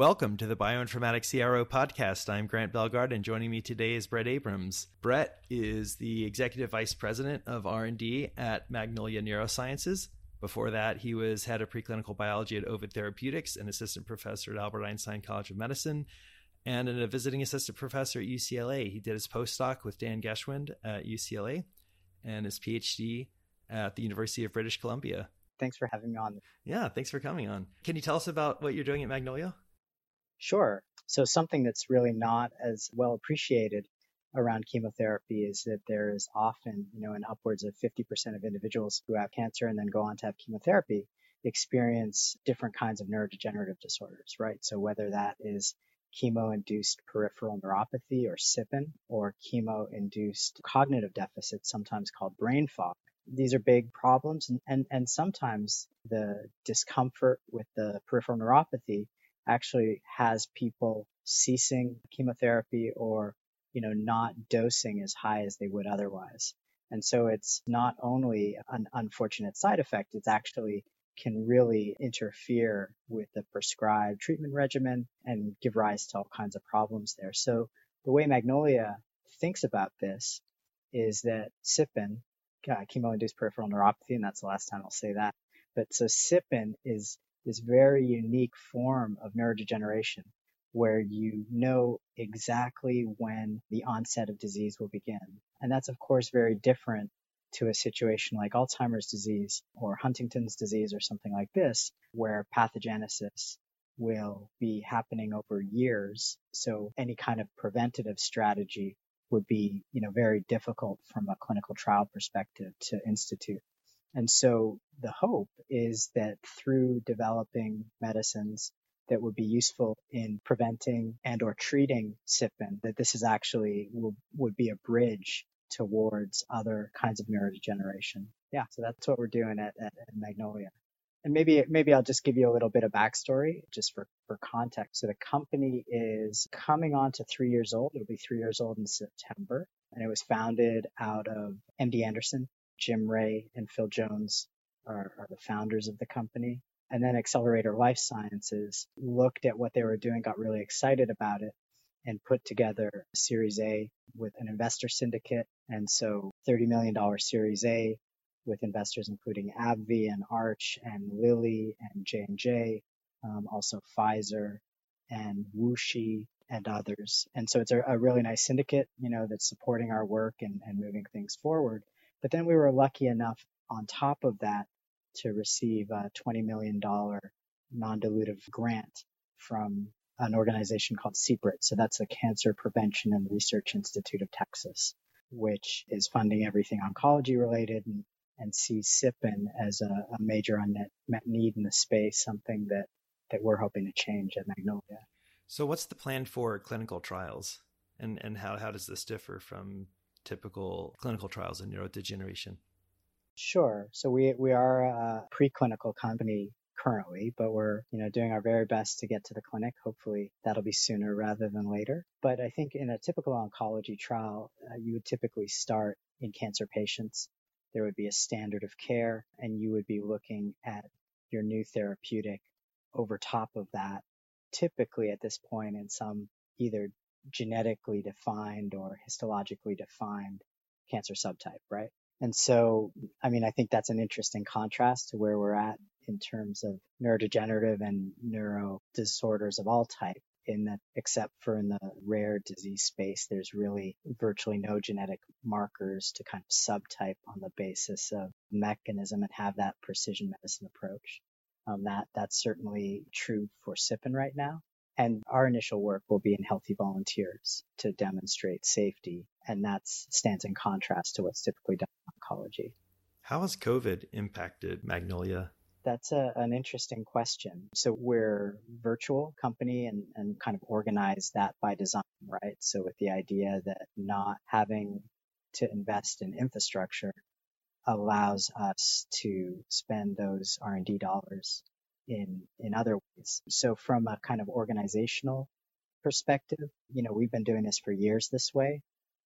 Welcome to the Bioinformatics CRO podcast. I'm Grant Belgard, and joining me today is Brett Abrahams. Brett is the executive vice president of R&D at Magnolia Neurosciences. Before that, he was head of preclinical biology at Ovid Therapeutics, an assistant professor at Albert Einstein College of Medicine, and a visiting assistant professor at UCLA. He did his postdoc with Dan Geschwind at UCLA and his PhD at the University of British Columbia. Thanks for having me on. Yeah, thanks for coming on. Can you tell us about what you're doing at Magnolia? Sure. So, something that's really not as well appreciated around chemotherapy is that there is often, you know, in upwards of 50% of individuals who have cancer and then go on to have chemotherapy experience different kinds of neurodegenerative disorders, right? So, whether that is chemo-induced peripheral neuropathy or CIPN or chemo-induced cognitive deficits, sometimes called brain fog. These are big problems and, and, and sometimes the discomfort with the peripheral neuropathy actually has people ceasing chemotherapy or, you know, not dosing as high as they would otherwise. And so it's not only an unfortunate side effect, it's actually can really interfere with the prescribed treatment regimen and give rise to all kinds of problems there. So the way Magnolia thinks about this is that CIPN, uh, chemo-induced peripheral neuropathy, and that's the last time I'll say that. But so CIPN is this very unique form of neurodegeneration where you know exactly when the onset of disease will begin. And that's of course very different to a situation like Alzheimer's disease or Huntington's disease or something like this, where pathogenesis will be happening over years. So any kind of preventative strategy would be, you know, very difficult from a clinical trial perspective to institute. And so the hope is that through developing medicines that would be useful in preventing and or treating CIPN, that this is actually will, would be a bridge towards other kinds of neurodegeneration. Yeah, so that's what we're doing at, at, at Magnolia. And maybe maybe I'll just give you a little bit of backstory just for, for context. So the company is coming on to three years old. It'll be three years old in September. And it was founded out of MD Anderson. Jim Ray and Phil Jones are, are the founders of the company. And then Accelerator Life Sciences looked at what they were doing, got really excited about it, and put together a Series A with an investor syndicate. And so $30 million Series A with investors including AbbVie and Arch and Lilly and J&J, um, also Pfizer and WuXi and others. And so it's a, a, really nice syndicate, you know, that's supporting our work and, and moving things forward. But then we were lucky enough on top of that to receive a $20 million non-dilutive grant from an organization called CPRIT. So that's the Cancer Prevention and Research Institute of Texas, which is funding everything oncology related and, and sees CIPN as a, a major unmet need in the space, something that, that we're hoping to change at Magnolia. So what's the plan for clinical trials? And, and how, how does this differ from typical clinical trials in neurodegeneration? Sure. So we, we are a preclinical company currently, but we're, you know, doing our very best to get to the clinic. Hopefully that'll be sooner rather than later. But I think in a typical oncology trial, uh, you would typically start in cancer patients. There would be a standard of care and you would be looking at your new therapeutic over top of that, typically at this point in some either genetically defined or histologically defined cancer subtype, right? And so, I mean, I think that's an interesting contrast to where we're at in terms of neurodegenerative and neuro disorders of all type in that except for in the rare disease space, there's really virtually no genetic markers to kind of subtype on the basis of mechanism and have that precision medicine approach. Um, that that's certainly true for CIPN right now. And our initial work will be in healthy volunteers to demonstrate safety. And that stands in contrast to what's typically done in oncology. How has COVID impacted Magnolia? That's a, an interesting question. So we're virtual company and, and kind of organize that by design, right? So with the idea that not having to invest in infrastructure allows us to spend those R&D dollars in, in other ways. So from a kind of organizational perspective, you know, we've been doing this for years this way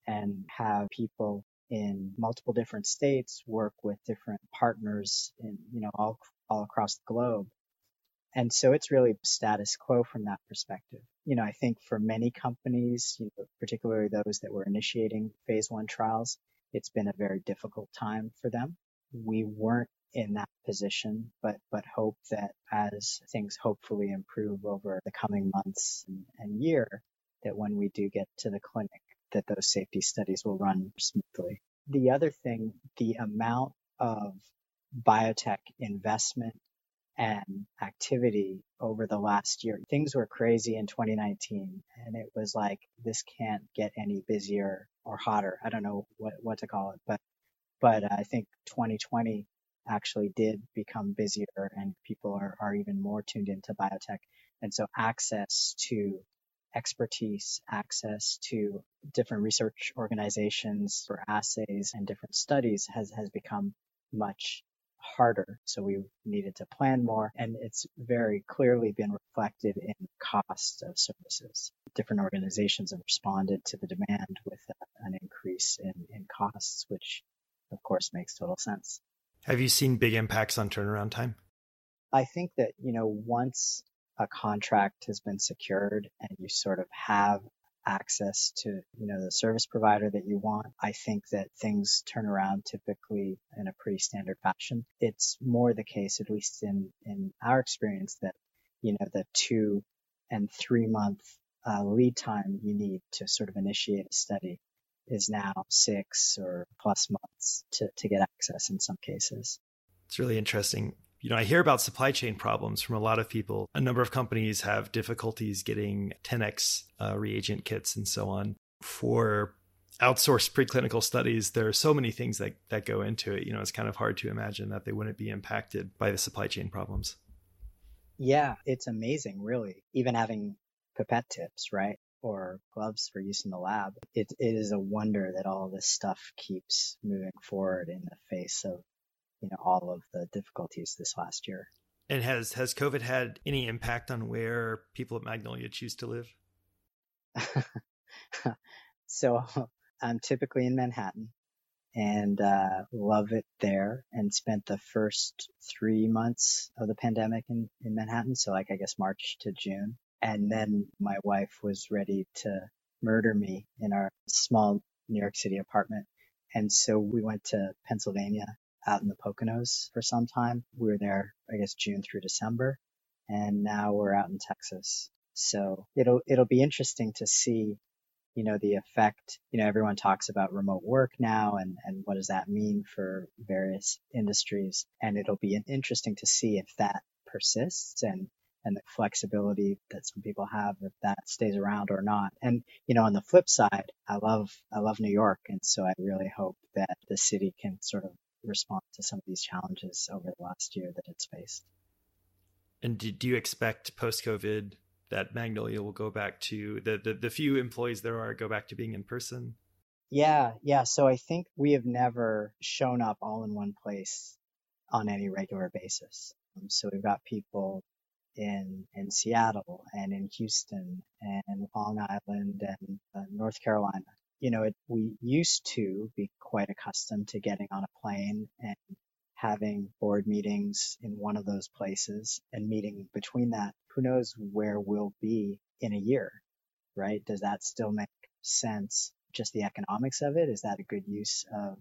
and have people in multiple different states work with different partners in, you know, all, all across the globe. And so it's really status quo from that perspective. You know, I think for many companies, you know, particularly those that were initiating phase one trials, it's been a very difficult time for them. We weren't in that position, but, but hope that as things hopefully improve over the coming months and, and year, that when we do get to the clinic, that those safety studies will run smoothly. The other thing, the amount of biotech investment and activity over the last year. Things were crazy in 2019 and it was like, this can't get any busier or hotter. I don't know what, what to call it, but, but I think 2020 actually did become busier and people are, are even more tuned into biotech. And so access to expertise, access to different research organizations for assays and different studies has, has become much harder. So we needed to plan more and it's very clearly been reflected in cost of services. Different organizations have responded to the demand with uh, an increase in, in costs, which of course makes total sense. Have you seen big impacts on turnaround time? I think that, you know, once a contract has been secured and you sort of have access to, you know, the service provider that you want, I think that things turn around typically in a pretty standard fashion. It's more the case, at least in, in our experience, that, you know, the two and three month uh, lead time you need to sort of initiate a study is now six or plus months to, to get access in some cases. It's really interesting you know, I hear about supply chain problems from a lot of people. A number of companies have difficulties getting 10x uh, reagent kits and so on. For outsourced preclinical studies, there are so many things that, that go into it. You know, it's kind of hard to imagine that they wouldn't be impacted by the supply chain problems. Yeah, it's amazing, really. Even having pipette tips, right? Or gloves for use in the lab. It, it is a wonder that all this stuff keeps moving forward in the face of you know all of the difficulties this last year. And has has COVID had any impact on where people at Magnolia choose to live? so I'm typically in Manhattan and uh, love it there and spent the first three months of the pandemic in, in Manhattan. So like I guess March to June. And then my wife was ready to murder me in our small New York City apartment. And so we went to Pennsylvania out in the Poconos for some time. We were there, I guess, June through December, and now we're out in Texas. So it'll it'll be interesting to see, you know, the effect. You know, everyone talks about remote work now, and and what does that mean for various industries? And it'll be interesting to see if that persists and and the flexibility that some people have if that stays around or not. And you know, on the flip side, I love I love New York, and so I really hope that the city can sort of respond to some of these challenges over the last year that it's faced. And do you expect post COVID that Magnolia will go back to the, the, the few employees there are go back to being in person? Yeah, yeah. So I think we have never shown up all in one place on any regular basis. Um, so we've got people in in Seattle and in Houston and Long Island and uh, North Carolina you know, it, we used to be quite accustomed to getting on a plane and having board meetings in one of those places and meeting between that. Who knows where we'll be in a year, right? Does that still make sense? Just the economics of it? Is that a good use of,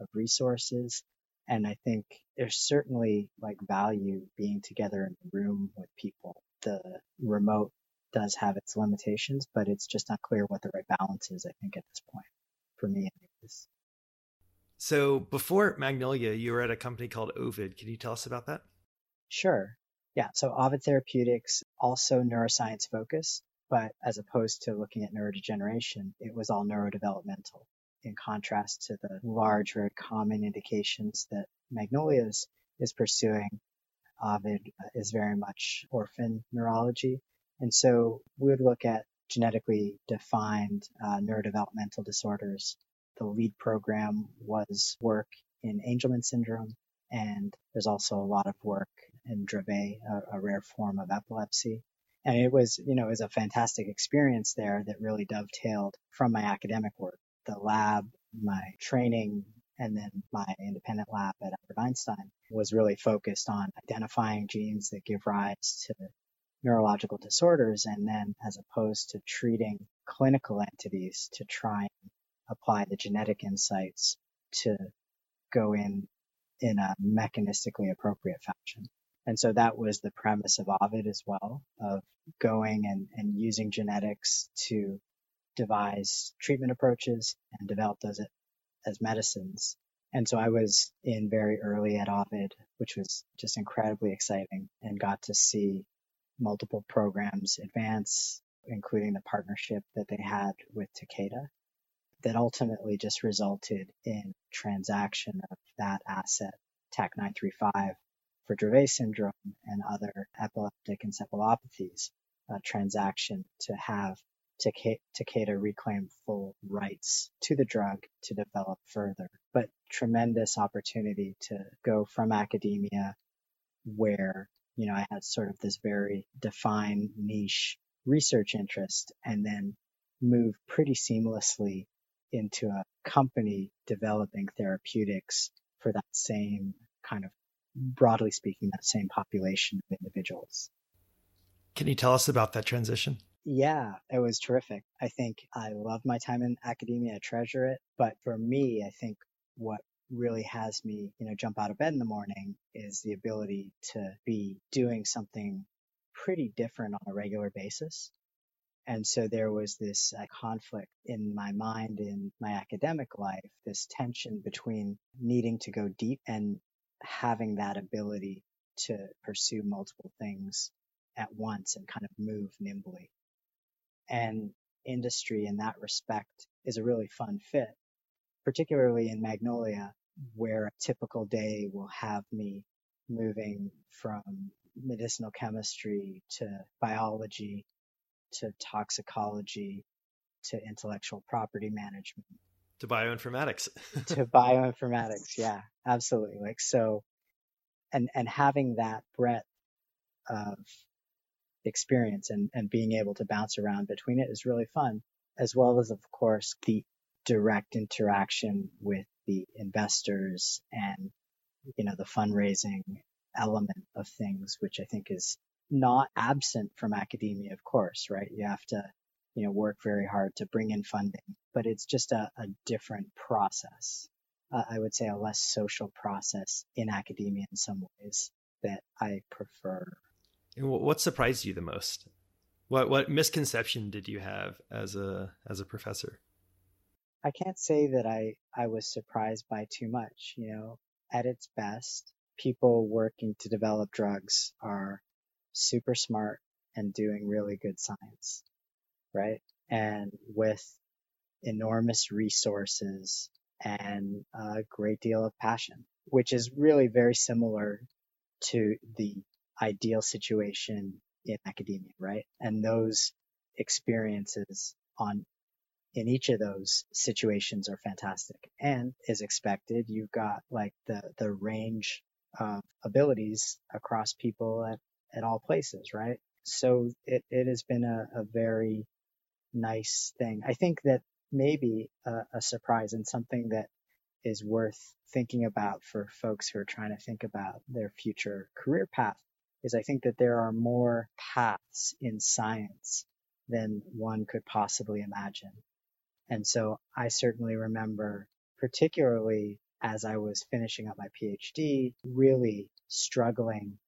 of resources? And I think there's certainly like value being together in the room with people. The remote does have its limitations, but it's just not clear what the right balance is, I think, at this point, for me anyways. So before Magnolia, you were at a company called Ovid. Can you tell us about that? Sure. Yeah. So Ovid Therapeutics, also neuroscience focused, but as opposed to looking at neurodegeneration, it was all neurodevelopmental in contrast to the large, very common indications that Magnolia is, is pursuing. Ovid is very much orphan neurology and so we would look at genetically defined uh, neurodevelopmental disorders. The lead program was work in Angelman syndrome, and there's also a lot of work in Dravet, a, a rare form of epilepsy. And it was, you know, it was a fantastic experience there that really dovetailed from my academic work. The lab, my training and then my independent lab at Albert Einstein was really focused on identifying genes that give rise to neurological disorders and then as opposed to treating clinical entities to try and apply the genetic insights to go in in a mechanistically appropriate fashion. And so that was the premise of Ovid as well, of going and, and using genetics to devise treatment approaches and develop those as medicines. And so I was in very early at Ovid, which was just incredibly exciting and got to see multiple programs advance, including the partnership that they had with Takeda that ultimately just resulted in transaction of that asset, TAK-935 for Dravet syndrome and other epileptic encephalopathies, a transaction to have Takeda reclaim full rights to the drug to develop further. But tremendous opportunity to go from academia where, you know, I had sort of this very defined niche research interest and then move pretty seamlessly into a company developing therapeutics for that same kind of broadly speaking, that same population of individuals. Can you tell us about that transition? Yeah, it was terrific. I think I love my time in academia. I treasure it. But for me, I think what really has me, you know, jump out of bed in the morning is the ability to be doing something pretty different on a regular basis. And so there was this uh, conflict in my mind in my academic life, this tension between needing to go deep and having that ability to pursue multiple things at once and kind of move nimbly. And industry in that respect is a really fun fit, particularly in Magnolia, where a typical day will have me moving from medicinal chemistry to biology to toxicology to intellectual property management. To bioinformatics. To bioinformatics yeah absolutely. Like so and and having that breadth of experience and and being able to bounce around between it is really fun as well as of course the direct interaction with the investors and you know the fundraising element of things which i think is not absent from academia, of course, right? You have to, you know, work very hard to bring in funding, but it's just a, a different process. Uh, I would say a less social process in academia in some ways that I prefer. What surprised you the most? What what misconception did you have as a as a professor? I can't say that I I was surprised by too much. You know, at its best, people working to develop drugs are super smart and doing really good science, right? And with enormous resources and a great deal of passion, which is really very similar to the ideal situation in academia, right? And those experiences on in each of those situations are fantastic. And as expected, you've got like the the range of abilities across people at at all places, right? So it, it has been a, a very nice thing. I think that maybe a, a surprise and something that is worth thinking about for folks who are trying to think about their future career path is I think that there are more paths in science than one could possibly imagine. And so I certainly remember, particularly as I was finishing up my PhD, really struggling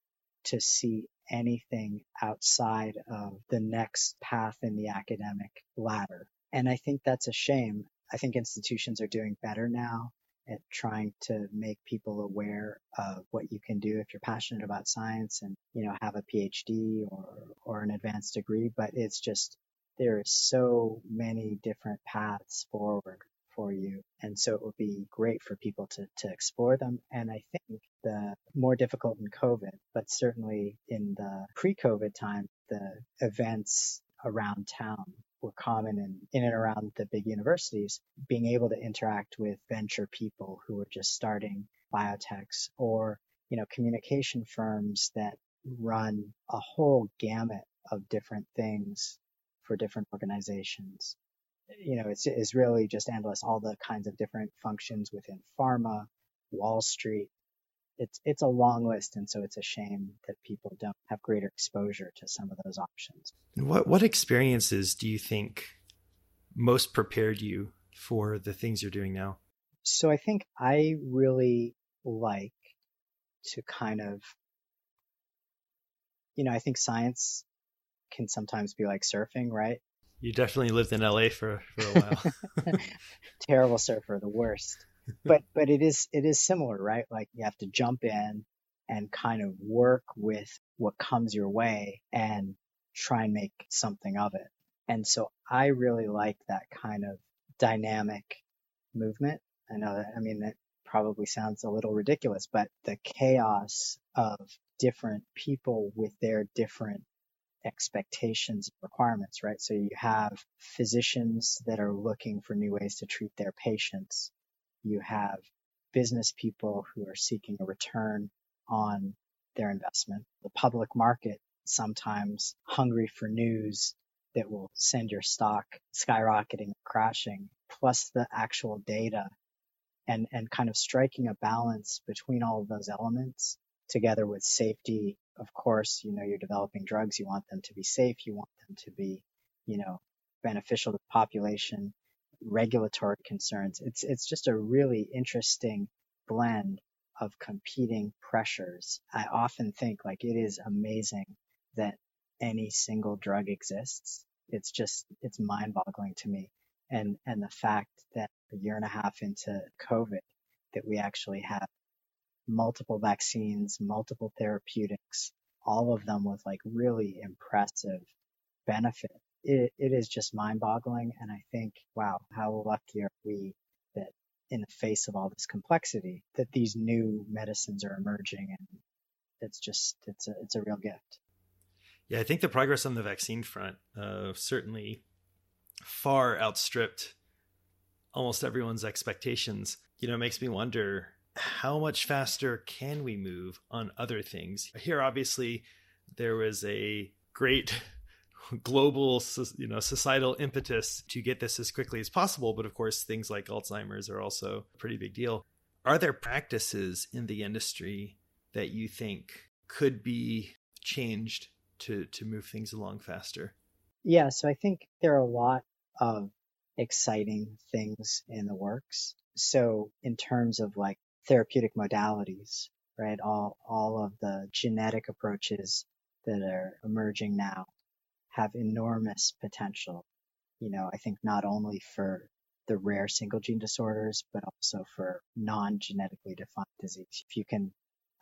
to see anything outside of the next path in the academic ladder. And I think that's a shame. I think institutions are doing better now at trying to make people aware of what you can do if you're passionate about science and, you know, have a PhD or, or an advanced degree. But it's just, there are so many different paths forward for you. And so it would be great for people to, to explore them. And I think the more difficult in COVID, but certainly in the pre-COVID time, the events around town were common in, in and around the big universities, being able to interact with venture people who were just starting biotechs or, you know, communication firms that run a whole gamut of different things for different organizations you know, it's, it's really just endless, all the kinds of different functions within pharma, Wall Street. It's, it's a long list. And so it's a shame that people don't have greater exposure to some of those options. What, what experiences do you think most prepared you for the things you're doing now? So I think I really like to kind of, you know, I think science can sometimes be like surfing, right? You definitely lived in LA for, for a while. Terrible surfer, the worst. But but it is it is similar, right? Like you have to jump in and kind of work with what comes your way and try and make something of it. And so I really like that kind of dynamic movement. I know that, I mean, that probably sounds a little ridiculous, but the chaos of different people with their different expectations and requirements, right? So you have physicians that are looking for new ways to treat their patients. You have business people who are seeking a return on their investment. The public market sometimes hungry for news that will send your stock skyrocketing, or crashing, plus the actual data and, and kind of striking a balance between all of those elements together with safety. Of course, you know, you're developing drugs. You want them to be safe. You want them to be, you know, beneficial to the population, regulatory concerns. It's, it's just a really interesting blend of competing pressures. I often think like it is amazing that any single drug exists. It's just, it's mind boggling to me. And, and the fact that a year and a half into COVID, that we actually have multiple vaccines, multiple therapeutics, all of them with like really impressive benefit. It, it is just mind boggling. And I think, wow, how lucky are we that in the face of all this complexity, that these new medicines are emerging and it's just, it's a, it's a real gift. Yeah, I think the progress on the vaccine front uh, certainly far outstripped almost everyone's expectations. You know, it makes me wonder how much faster can we move on other things? Here, obviously, there was a great global you know societal impetus to get this as quickly as possible but of course things like alzheimer's are also a pretty big deal are there practices in the industry that you think could be changed to to move things along faster? Yeah, so I think there are a lot of exciting things in the works. So in terms of like therapeutic modalities, right? All all of the genetic approaches that are emerging now have enormous potential. You know, I think not only for the rare single gene disorders, but also for non-genetically defined disease. If you can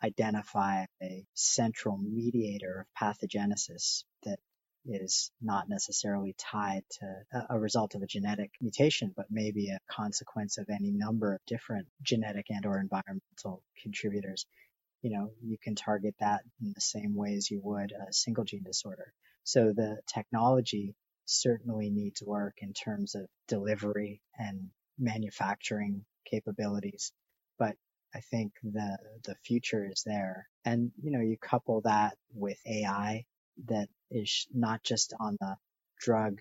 identify a central mediator of pathogenesis that is not necessarily tied to a result of a genetic mutation, but maybe a consequence of any number of different genetic and or environmental contributors. You know, you can target that in the same way as you would a single gene disorder. So the technology certainly needs work in terms of delivery and manufacturing capabilities, but I think the the future is there. And you know, you couple that with AI that is not just on the drug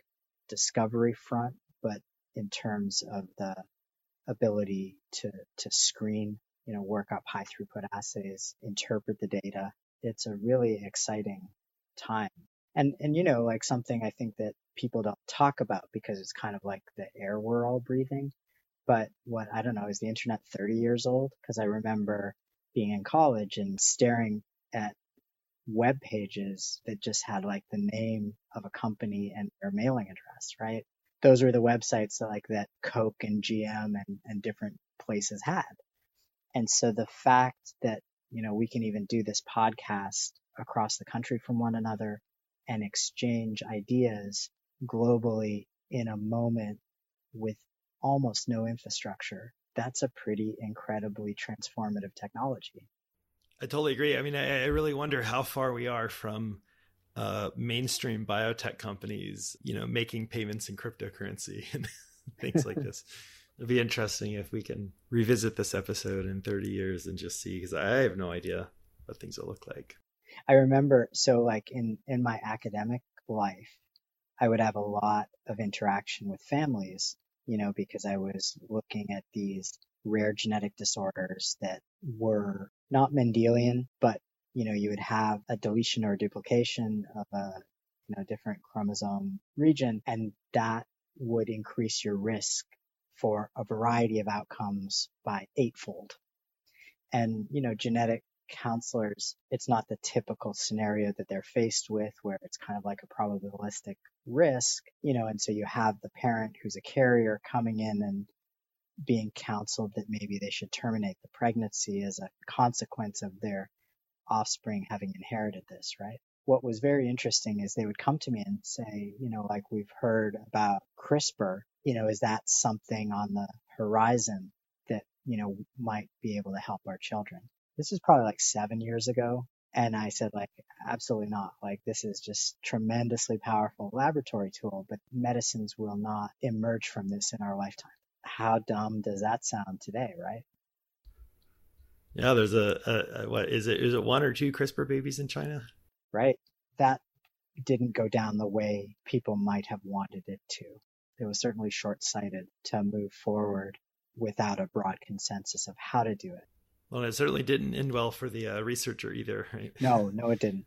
discovery front, but in terms of the ability to to screen, you know, work up high throughput assays, interpret the data. It's a really exciting time. And and you know, like something I think that people don't talk about because it's kind of like the air we're all breathing but what I don't know is the internet 30 years old because I remember being in college and staring at web pages that just had like the name of a company and their mailing address, right? Those were the websites that like that Coke and GM and, and different places had. And so the fact that, you know, we can even do this podcast across the country from one another and exchange ideas globally in a moment with almost no infrastructure, that's a pretty incredibly transformative technology. I totally agree. I mean, I, I really wonder how far we are from uh, mainstream biotech companies, you know, making payments in cryptocurrency and things like this. It'd be interesting if we can revisit this episode in 30 years and just see, because I have no idea what things will look like. I remember, so like in, in my academic life, I would have a lot of interaction with families, you know, because I was looking at these rare genetic disorders that were not Mendelian, but you know, you would have a deletion or a duplication of a you know different chromosome region, and that would increase your risk for a variety of outcomes by eightfold. And you know, genetic counselors, it's not the typical scenario that they're faced with where it's kind of like a probabilistic risk, you know, and so you have the parent who's a carrier coming in and being counseled that maybe they should terminate the pregnancy as a consequence of their offspring having inherited this, right? What was very interesting is they would come to me and say, you know, like we've heard about CRISPR, you know, is that something on the horizon that, you know, might be able to help our children? This is probably like seven years ago. And I said, like, absolutely not. Like, this is just tremendously powerful laboratory tool, but medicines will not emerge from this in our lifetime how dumb does that sound today, right? Yeah, there's a, a, a, what is it? Is it one or two CRISPR babies in China? Right. That didn't go down the way people might have wanted it to. It was certainly short-sighted to move forward without a broad consensus of how to do it. Well, it certainly didn't end well for the uh, researcher either, right? No, no, it didn't.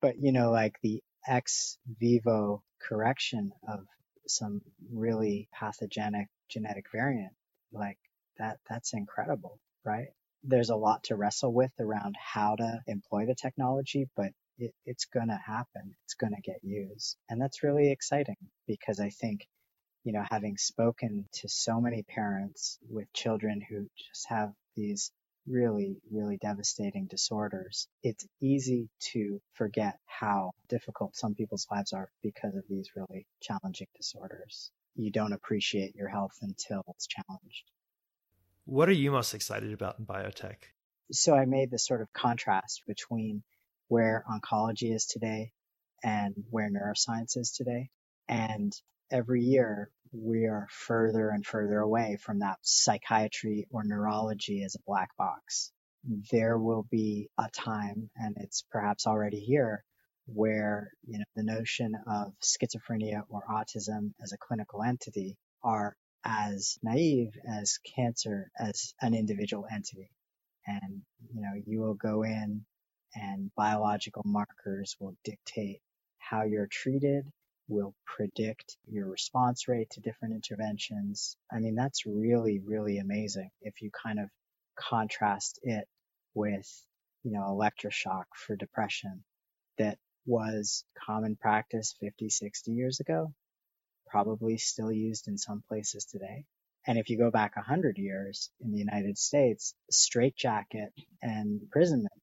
But you know, like the ex vivo correction of some really pathogenic genetic variant, like that, that's incredible, right? There's a lot to wrestle with around how to employ the technology, but it, it's going to happen. It's going to get used. And that's really exciting because I think, you know, having spoken to so many parents with children who just have these really, really devastating disorders, it's easy to forget how difficult some people's lives are because of these really challenging disorders you don't appreciate your health until it's challenged. What are you most excited about in biotech? So I made this sort of contrast between where oncology is today and where neuroscience is today. And every year we are further and further away from that psychiatry or neurology as a black box. There will be a time, and it's perhaps already here, where you know the notion of schizophrenia or autism as a clinical entity are as naive as cancer as an individual entity. And you know, you will go in and biological markers will dictate how you're treated, will predict your response rate to different interventions. I mean, that's really, really amazing if you kind of contrast it with, you know, electroshock for depression that was common practice 50, 60 years ago, probably still used in some places today. And if you go back 100 years in the United States, straitjacket and imprisonment,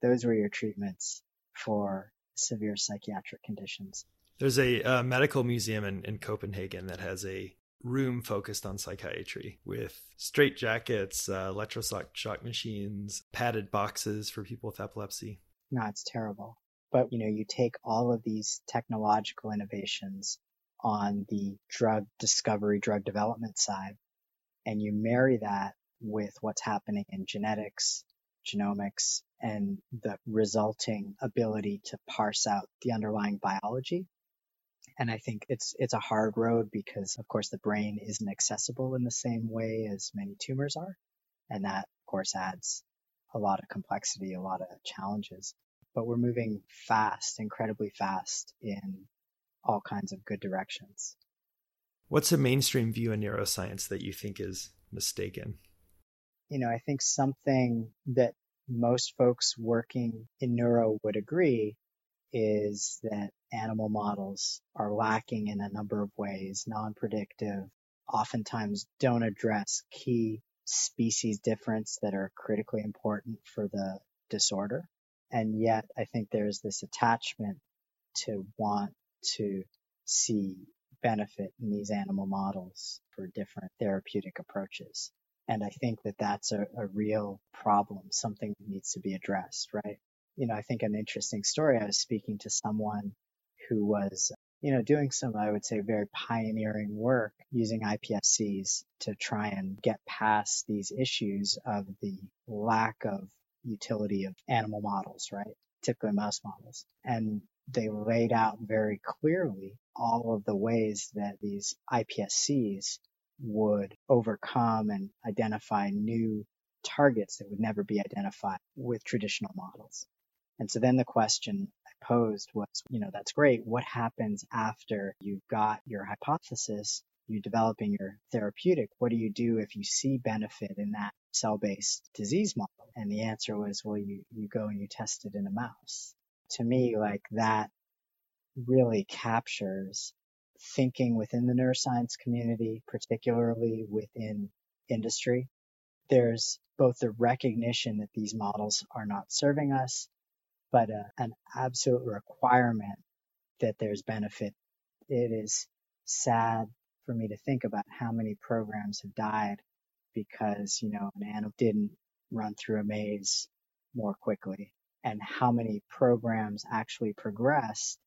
those were your treatments for severe psychiatric conditions. There's a uh, medical museum in, in Copenhagen that has a room focused on psychiatry with straitjackets, uh, electroshock machines, padded boxes for people with epilepsy. No, it's terrible. But, you know, you take all of these technological innovations on the drug discovery, drug development side, and you marry that with what's happening in genetics, genomics, and the resulting ability to parse out the underlying biology. And I think it's it's a hard road because of course the brain isn't accessible in the same way as many tumors are. And that of course adds a lot of complexity, a lot of challenges but we're moving fast, incredibly fast in all kinds of good directions. What's a mainstream view in neuroscience that you think is mistaken? You know, I think something that most folks working in neuro would agree is that animal models are lacking in a number of ways, non predictive, oftentimes don't address key species difference that are critically important for the disorder. And yet I think there's this attachment to want to see benefit in these animal models for different therapeutic approaches. And I think that that's a, a real problem, something that needs to be addressed, right? You know, I think an interesting story, I was speaking to someone who was, you know, doing some, I would say, very pioneering work using iPSCs to try and get past these issues of the lack of utility of animal models, right? Typically mouse models. And they laid out very clearly all of the ways that these iPSCs would overcome and identify new targets that would never be identified with traditional models. And so then the question posed was, you know, that's great. What happens after you've got your hypothesis, You're developing your therapeutic? What do you do if you see benefit in that cell-based disease model? And the answer was, well, you, you go and you test it in a mouse. To me, like that really captures thinking within the neuroscience community, particularly within industry. There's both the recognition that these models are not serving us, but a, an absolute requirement that there's benefit. It is sad for me to think about how many programs have died because, you know, an animal didn't run through a maze more quickly and how many programs actually progressed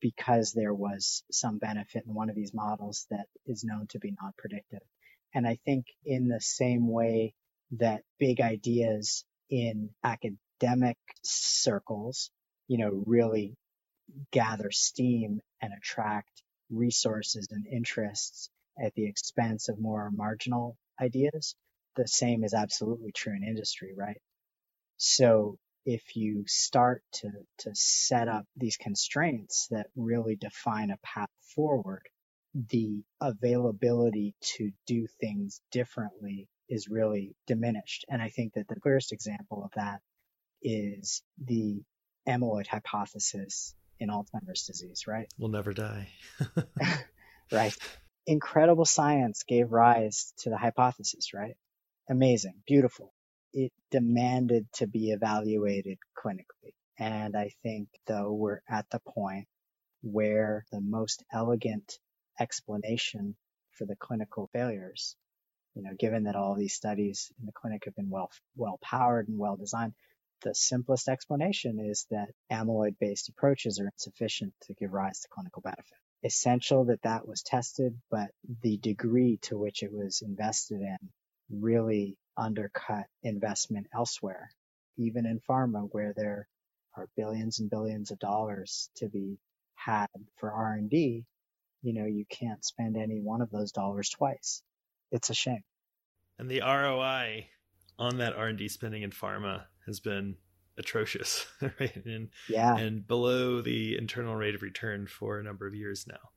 because there was some benefit in one of these models that is known to be non-predictive. And I think in the same way that big ideas in academic circles, you know, really gather steam and attract resources and interests at the expense of more marginal ideas, the same is absolutely true in industry, right? So if you start to, to set up these constraints that really define a path forward, the availability to do things differently is really diminished. And I think that the clearest example of that is the amyloid hypothesis in Alzheimer's disease, right? We'll never die. right. Incredible science gave rise to the hypothesis, right? Amazing, beautiful it demanded to be evaluated clinically. And I think though we're at the point where the most elegant explanation for the clinical failures, you know, given that all these studies in the clinic have been well, well powered and well designed, the simplest explanation is that amyloid based approaches are insufficient to give rise to clinical benefit. Essential that that was tested, but the degree to which it was invested in really undercut investment elsewhere, even in pharma where there are billions and billions of dollars to be had for R&D, you know, you can't spend any one of those dollars twice. It's a shame. And the ROI on that R&D spending in pharma has been atrocious, right? And yeah. and below the internal rate of return for a number of years now.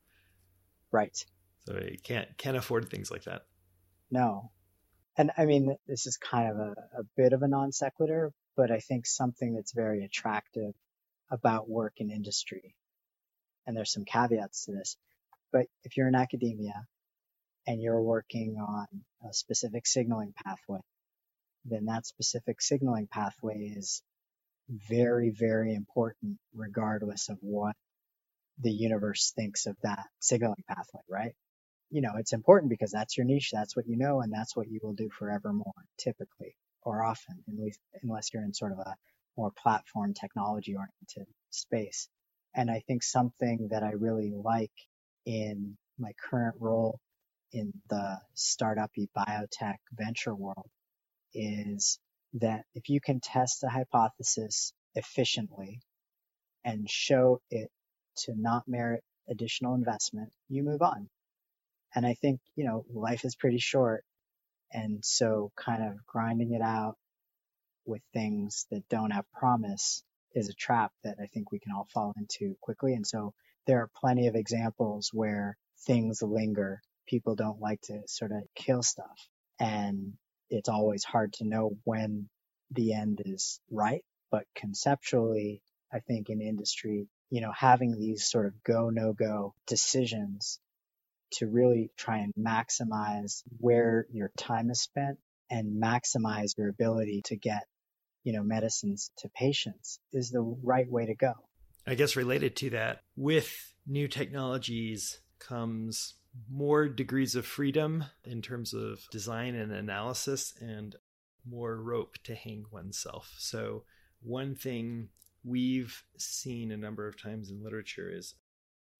Right. So you can't can't afford things like that. No and I mean, this is kind of a, a bit of a non sequitur, but I think something that's very attractive about work in industry, and there's some caveats to this, but if you're in academia and you're working on a specific signaling pathway, then that specific signaling pathway is very, very important regardless of what the universe thinks of that signaling pathway, right? you know, it's important because that's your niche, that's what you know, and that's what you will do forevermore, typically, or often, unless you're in sort of a more platform technology oriented space. And I think something that I really like in my current role in the startup biotech venture world is that if you can test a hypothesis efficiently and show it to not merit additional investment, you move on. And I think, you know, life is pretty short. And so kind of grinding it out with things that don't have promise is a trap that I think we can all fall into quickly. And so there are plenty of examples where things linger. People don't like to sort of kill stuff. And it's always hard to know when the end is right. But conceptually, I think in industry, you know, having these sort of go, no go decisions to really try and maximize where your time is spent and maximize your ability to get, you know, medicines to patients is the right way to go. I guess related to that, with new technologies comes more degrees of freedom in terms of design and analysis and more rope to hang oneself. So, one thing we've seen a number of times in literature is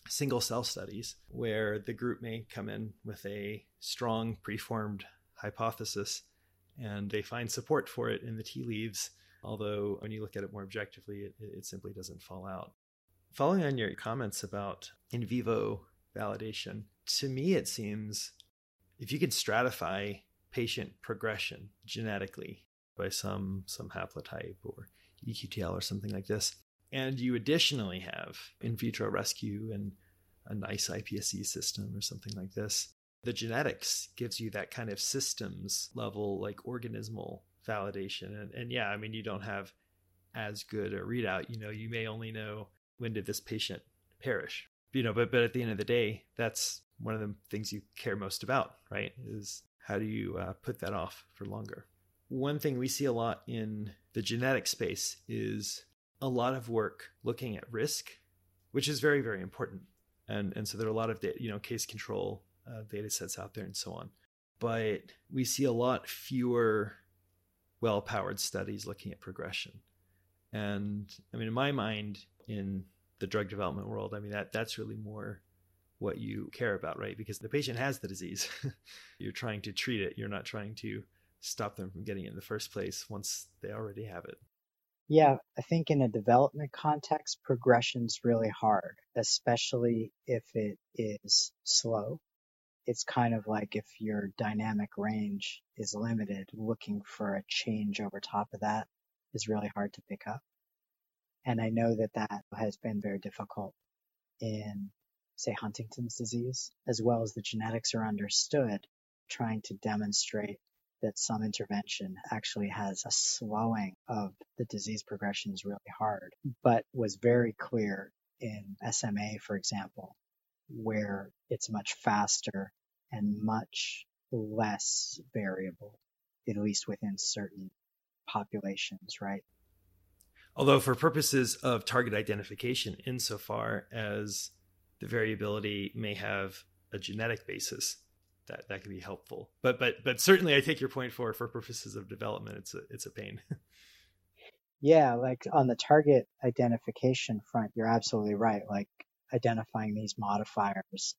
single cell studies where the group may come in with a strong preformed hypothesis and they find support for it in the tea leaves although when you look at it more objectively it, it simply doesn't fall out Following on your comments about in vivo validation, to me it seems if you can stratify patient progression genetically by some some haplotype or EQTL or something like this, and you additionally have in vitro rescue and a nice iPSC system or something like this, the genetics gives you that kind of systems level, like organismal validation. And, and yeah, I mean, you don't have as good a readout. You know, you may only know when did this patient perish. You know, but but at the end of the day, that's one of the things you care most about, right? Is how do you uh, put that off for longer? One thing we see a lot in the genetic space is a lot of work looking at risk, which is very very important. And and so there are a lot of you know case control uh, data sets out there and so on. But we see a lot fewer well powered studies looking at progression. And I mean, in my mind, in the drug development world, I mean, that, that's really more what you care about, right? Because the patient has the disease. You're trying to treat it, you're not trying to stop them from getting it in the first place once they already have it. Yeah, I think in a development context, progression's really hard, especially if it is slow it's kind of like if your dynamic range is limited, looking for a change over top of that is really hard to pick up. And I know that that has been very difficult in, say, Huntington's disease, as well as the genetics are understood, trying to demonstrate that some intervention actually has a slowing of the disease progression is really hard, but was very clear in SMA, for example, where it's much faster and much less variable, at least within certain populations, right? Although, for purposes of target identification, insofar as the variability may have a genetic basis, that that can be helpful. But but but certainly, I take your point for for purposes of development, it's a it's a pain. yeah, like on the target identification front, you're absolutely right. Like identifying these modifiers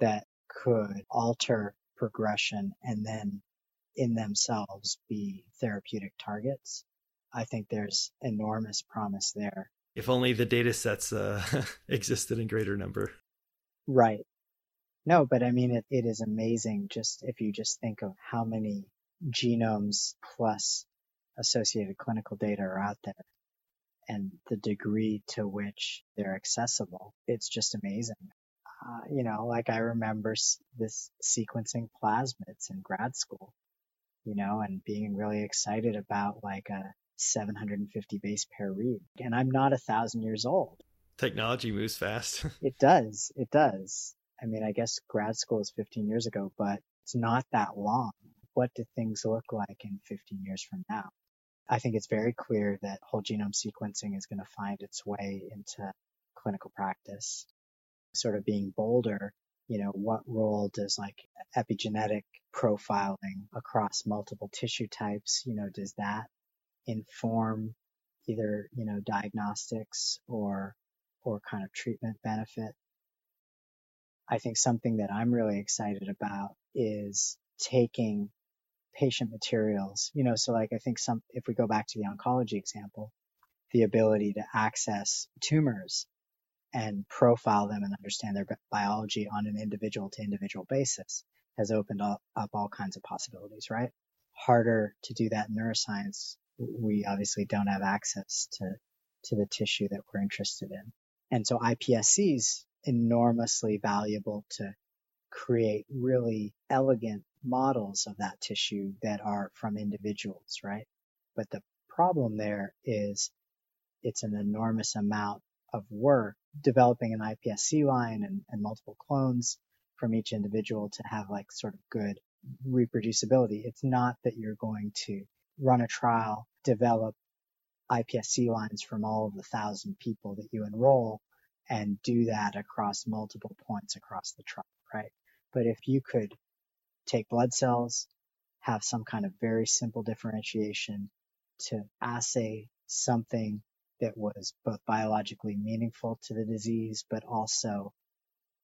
that could alter progression and then in themselves be therapeutic targets. I think there's enormous promise there. If only the data sets uh, existed in greater number. Right. No, but I mean, it, it is amazing just if you just think of how many genomes plus associated clinical data are out there and the degree to which they're accessible. It's just amazing. Uh, you know, like I remember this sequencing plasmids in grad school, you know, and being really excited about like a 750 base pair read. And I'm not a thousand years old. Technology moves fast. it does. It does. I mean, I guess grad school is 15 years ago, but it's not that long. What do things look like in 15 years from now? I think it's very clear that whole genome sequencing is going to find its way into clinical practice sort of being bolder, you know, what role does like epigenetic profiling across multiple tissue types, you know, does that inform either, you know, diagnostics or, or kind of treatment benefit? I think something that I'm really excited about is taking patient materials, you know, so like I think some, if we go back to the oncology example, the ability to access tumors and profile them and understand their biology on an individual to individual basis has opened up, all kinds of possibilities, right? Harder to do that in neuroscience. We obviously don't have access to, to the tissue that we're interested in. And so iPSC's enormously valuable to create really elegant models of that tissue that are from individuals, right? But the problem there is it's an enormous amount of work developing an iPSC line and, and multiple clones from each individual to have like sort of good reproducibility. It's not that you're going to run a trial, develop iPSC lines from all of the thousand people that you enroll and do that across multiple points across the trial, right? But if you could take blood cells, have some kind of very simple differentiation to assay something that was both biologically meaningful to the disease, but also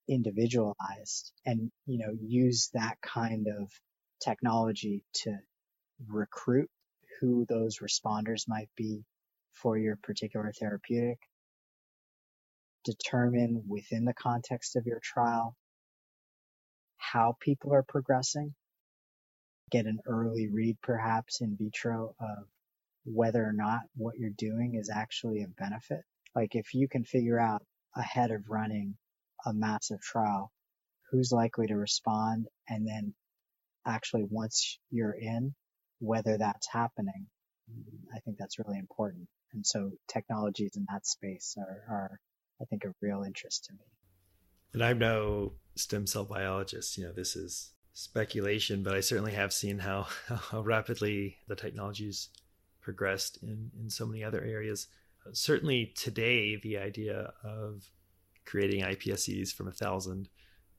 individualized and, you know, use that kind of technology to recruit who those responders might be for your particular therapeutic. determine within the context of your trial how people are progressing, get an early read perhaps in vitro of whether or not what you're doing is actually of benefit. Like if you can figure out ahead of running a massive trial who's likely to respond and then actually once you're in whether that's happening. I think that's really important. And so technologies in that space are, are i think of real interest to me. And i'm no stem cell biologist you know this is speculation but i certainly have seen how how rapidly the technologies progressed in in so many other areas. Certainly today the idea of creating iPSCs from a thousand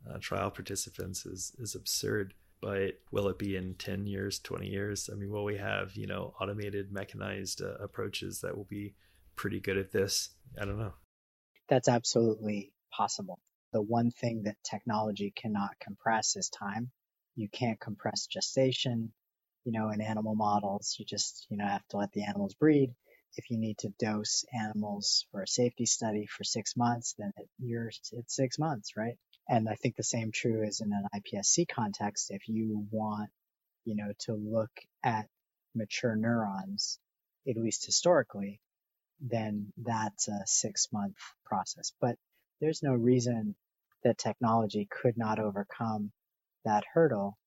uh, trial participants is is absurd. But will it be in ten years, twenty years? I mean, will we have you know automated, mechanized uh, approaches that will be pretty good at this? I don't know. That's absolutely possible. The one thing that technology cannot compress is time. You can't compress gestation. You know, in animal models, you just you know have to let the animals breed if you need to dose animals for a safety study for six months, then it, you're, it's six months, right? And I think the same true is in an iPSC context. If you want, you know, to look at mature neurons, at least historically, then that's a six month process. But there's no reason that technology could not overcome that hurdle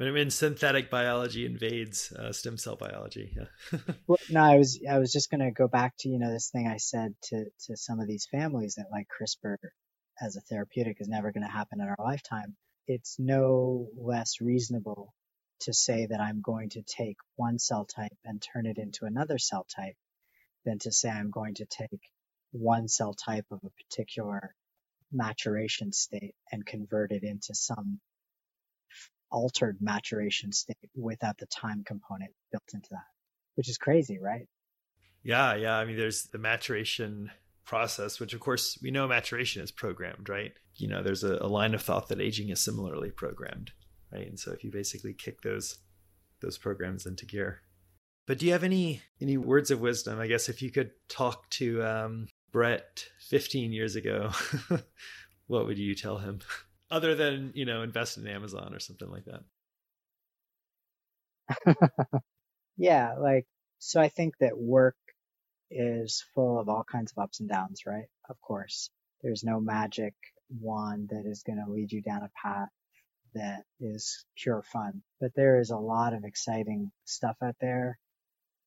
when, when synthetic biology invades uh, stem cell biology. Yeah. well, no, I was I was just going to go back to you know this thing I said to to some of these families that like CRISPR as a therapeutic is never going to happen in our lifetime. It's no less reasonable to say that I'm going to take one cell type and turn it into another cell type than to say I'm going to take one cell type of a particular maturation state and convert it into some altered maturation state without the time component built into that, which is crazy, right? Yeah, yeah. I mean, there's the maturation process, which of course we know maturation is programmed, right? You know, there's a, a, line of thought that aging is similarly programmed, right? And so if you basically kick those those programs into gear. But do you have any any words of wisdom? I guess if you could talk to um, Brett 15 years ago, what would you tell him? other than you know invest in Amazon or something like that. yeah, like so I think that work is full of all kinds of ups and downs, right? Of course, there's no magic wand that is going to lead you down a path that is pure fun, but there is a lot of exciting stuff out there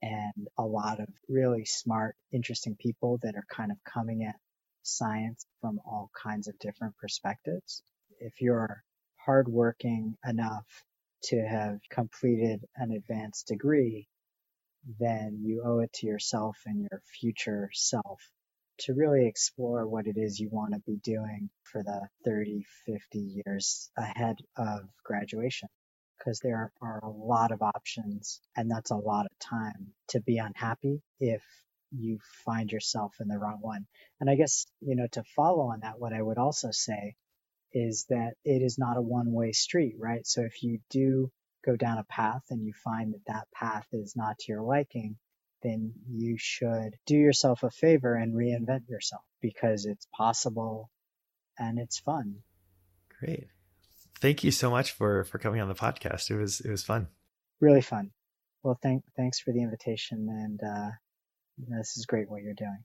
and a lot of really smart, interesting people that are kind of coming at science from all kinds of different perspectives if you're hardworking enough to have completed an advanced degree, then you owe it to yourself and your future self to really explore what it is you want to be doing for the 30, 50 years ahead of graduation. Because there are a lot of options and that's a lot of time to be unhappy if you find yourself in the wrong one. And I guess, you know, to follow on that, what I would also say is that it is not a one way street, right? So if you do go down a path and you find that that path is not to your liking, then you should do yourself a favor and reinvent yourself because it's possible and it's fun. Great. Thank you so much for for coming on the podcast. It was it was fun. Really fun. Well, thank thanks for the invitation and uh, this is great what you're doing.